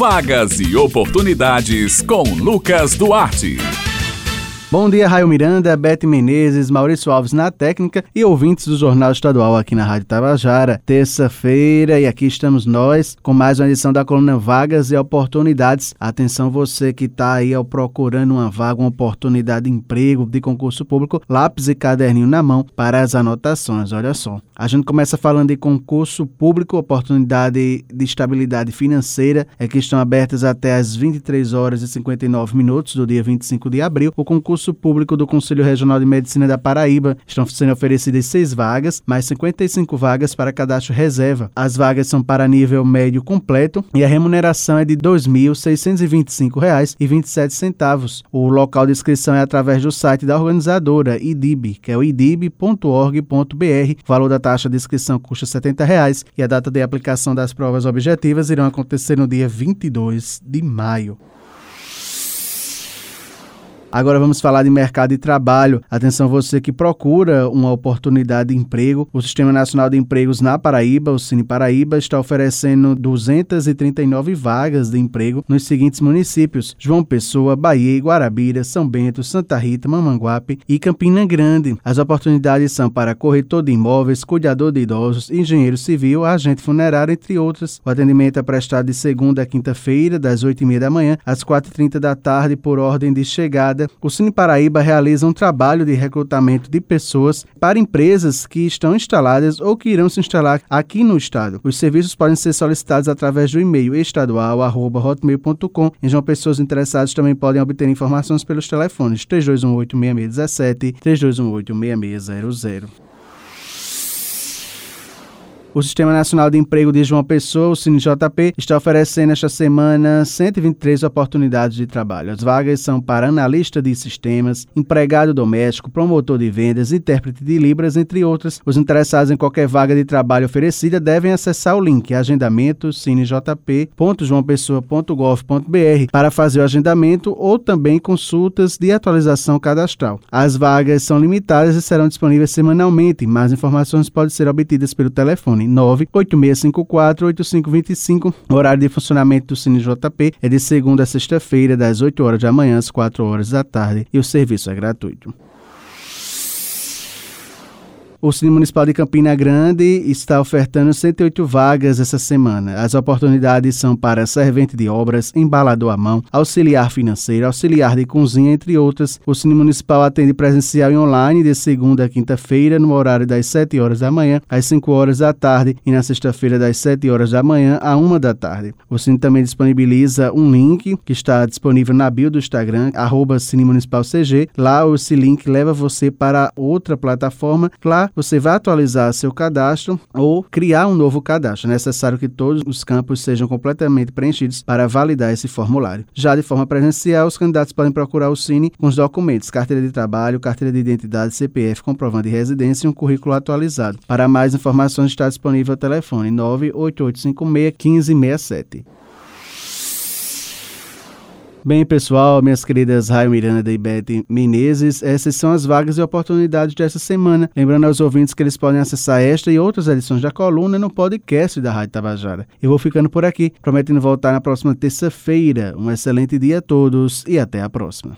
Vagas e oportunidades com Lucas Duarte. Bom dia, Raio Miranda, Bete Menezes, Maurício Alves na técnica e ouvintes do Jornal Estadual aqui na Rádio Tabajara. Terça-feira e aqui estamos nós com mais uma edição da coluna Vagas e Oportunidades. Atenção você que está aí ao procurando uma vaga, uma oportunidade de emprego, de concurso público, lápis e caderninho na mão para as anotações. Olha só. A gente começa falando de concurso público, oportunidade de estabilidade financeira, é que estão abertas até às 23 horas e 59 minutos do dia 25 de abril. O concurso concurso público do Conselho Regional de Medicina da Paraíba. Estão sendo oferecidas seis vagas, mais 55 vagas para cadastro reserva. As vagas são para nível médio completo e a remuneração é de R$ 2.625,27. O local de inscrição é através do site da organizadora IDIB, que é o idib.org.br. O valor da taxa de inscrição custa 70 reais, e a data de aplicação das provas objetivas irão acontecer no dia 22 de maio. Agora vamos falar de mercado de trabalho. Atenção você que procura uma oportunidade de emprego. O Sistema Nacional de Empregos na Paraíba, o Cine Paraíba, está oferecendo 239 vagas de emprego nos seguintes municípios: João Pessoa, Bahia, Guarabira, São Bento, Santa Rita, Mamanguape e Campina Grande. As oportunidades são para corretor de imóveis, cuidador de idosos, engenheiro civil, agente funerário, entre outras. O atendimento é prestado de segunda a quinta-feira, das 8h30 da manhã às 4h30 da tarde, por ordem de chegada o Cine Paraíba realiza um trabalho de recrutamento de pessoas para empresas que estão instaladas ou que irão se instalar aqui no estado. Os serviços podem ser solicitados através do e-mail estadual@hotmail.com. Em João Pessoas interessadas também podem obter informações pelos telefones 3218 6617 e 3218 6600. O Sistema Nacional de Emprego de João Pessoa, o CineJP, está oferecendo esta semana 123 oportunidades de trabalho. As vagas são para analista de sistemas, empregado doméstico, promotor de vendas, intérprete de Libras, entre outras. Os interessados em qualquer vaga de trabalho oferecida devem acessar o link agendamento cinejp.joaopessoa.gov.br para fazer o agendamento ou também consultas de atualização cadastral. As vagas são limitadas e serão disponíveis semanalmente. Mais informações podem ser obtidas pelo telefone telefone 986548525. O horário de funcionamento do Cine JP é de segunda a sexta-feira, das 8 horas da manhã às 4 horas da tarde, e o serviço é gratuito. O Cine Municipal de Campina Grande está ofertando 108 vagas essa semana. As oportunidades são para servente de obras, embalador à mão, auxiliar financeiro, auxiliar de cozinha, entre outras. O Cine Municipal atende presencial e online de segunda a quinta-feira, no horário das 7 horas da manhã às 5 horas da tarde e na sexta-feira das 7 horas da manhã à 1 da tarde. O Cine também disponibiliza um link que está disponível na bio do Instagram, arroba Cine Municipal CG. Lá esse link leva você para outra plataforma. Você vai atualizar seu cadastro ou criar um novo cadastro. É necessário que todos os campos sejam completamente preenchidos para validar esse formulário. Já de forma presencial, os candidatos podem procurar o Cine com os documentos, carteira de trabalho, carteira de identidade, CPF, comprovante de residência e um currículo atualizado. Para mais informações está disponível o telefone 98856 1567. Bem, pessoal, minhas queridas Raio Miranda e Beth Menezes, essas são as vagas e oportunidades dessa semana. Lembrando aos ouvintes que eles podem acessar esta e outras edições da coluna no podcast da Rádio Tabajara. Eu vou ficando por aqui, prometendo voltar na próxima terça-feira. Um excelente dia a todos e até a próxima.